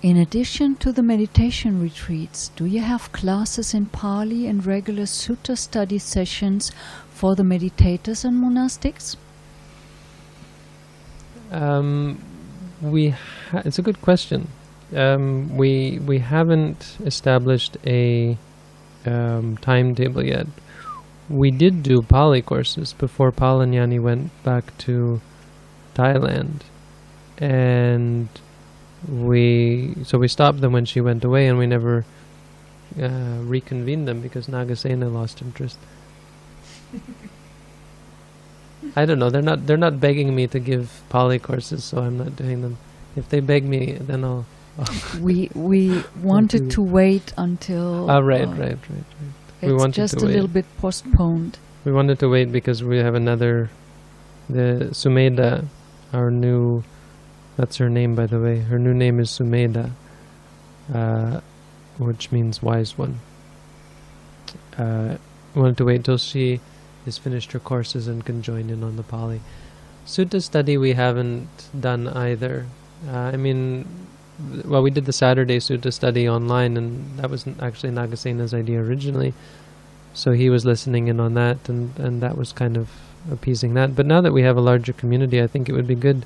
in addition to the meditation retreats, do you have classes in Pali and regular sutta study sessions for the meditators and monastics? Um, we it's a good question. Um, we we haven't established a um, timetable yet. We did do Pali courses before Palanyani went back to Thailand, and we so we stopped them when she went away, and we never uh, reconvened them because Nagasena lost interest. I don't know. They're not. They're not begging me to give Pali courses, so I'm not doing them. If they beg me, then I'll. we we wanted to wait until. Ah, right, uh, right, right, right. It's We wanted to just a little bit postponed. We wanted to wait because we have another, the Sumeda, our new. That's her name, by the way. Her new name is Sumeda, uh, which means wise one. Uh, wanted to wait till she is finished her courses and can join in on the Pali. Sutta study we haven't done either. Uh, I mean, well, we did the Saturday Sutta study online, and that was actually Nagasena's idea originally. So he was listening in on that, and, and that was kind of appeasing that. But now that we have a larger community, I think it would be good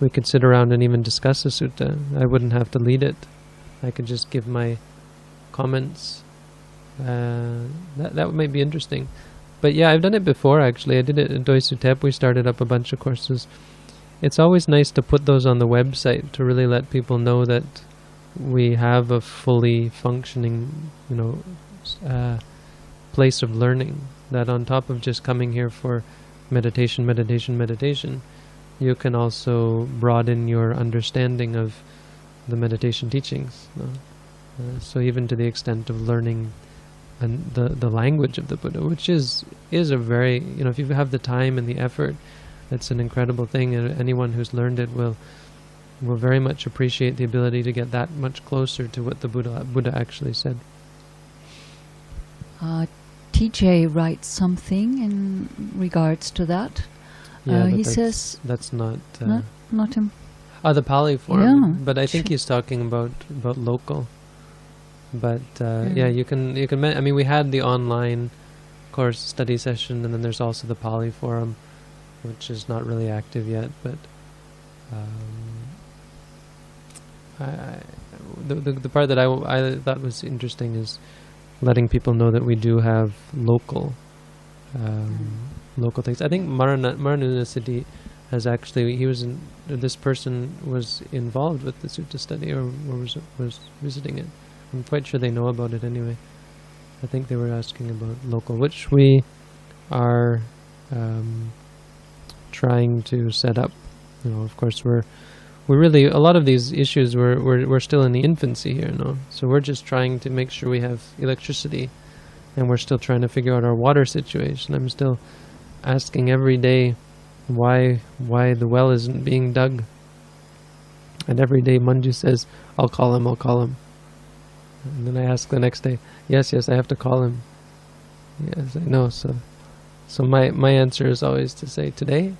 we could sit around and even discuss the sutta. I wouldn't have to lead it. I could just give my comments. Uh, that that might be interesting. But yeah, I've done it before actually. I did it at Doi Suthep. We started up a bunch of courses. It's always nice to put those on the website to really let people know that we have a fully functioning, you know, uh, place of learning. That on top of just coming here for meditation, meditation, meditation, you can also broaden your understanding of the meditation teachings. Uh, so even to the extent of learning and the the language of the Buddha, which is is a very you know if you have the time and the effort, it's an incredible thing, and anyone who's learned it will will very much appreciate the ability to get that much closer to what the Buddha Buddha actually said. Uh, TJ writes something in regards to that. Yeah, uh, he that's- says that's not. Uh, not not him. Oh, the Pali form. Yeah, But I think he's talking about about local. But uh, Yeah. yeah, you can you can. Me- I mean, we had the online course study session, and then there's also the Pali forum, which is not really active yet. But um, I, I, the, the the part that I, I thought was interesting is letting people know that we do have local um, local things. I think Marana Marana City has actually he was in this person was involved with the sutta study or, or was was visiting it. I'm quite sure they know about it anyway. I think they were asking about local, which we are um, trying to set up. You know, of course, we're we're really a lot of these issues we're we're we're still in the infancy here, no. So we're just trying to make sure we have electricity, and we're still trying to figure out our water situation. I'm still asking every day why why the well isn't being dug. And every day Manju says, "I'll call him. I'll call him." And then I ask the next day, "Yes, yes, I have to call him." Yes, I know. So, so my my answer is always to say, "Today."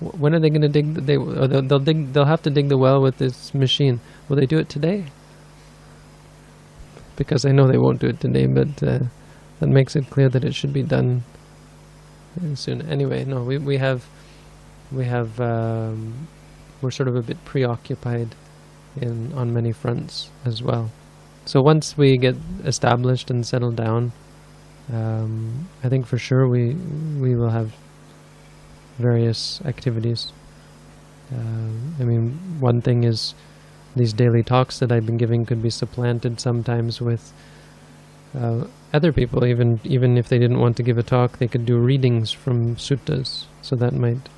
When are they going to dig? The, they or they'll, they'll dig. They'll have to dig the well with this machine. Will they do it today? Because I know they won't do it today, but uh, that makes it clear that it should be done soon. Anyway, no, we we have we have um, we're sort of a bit preoccupied in on many fronts as well. So once we get established and settled down, um, I think for sure we we will have various activities. Um, I mean, one thing is these daily talks that I've been giving could be supplanted sometimes with uh, other people. Even even if they didn't want to give a talk, they could do readings from suttas. So that might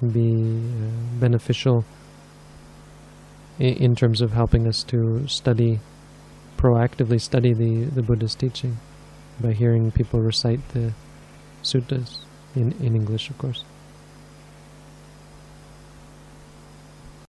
be uh, beneficial in, in terms of helping us to study proactively study the the Buddha's teaching by hearing people recite the suttas in in English, of course.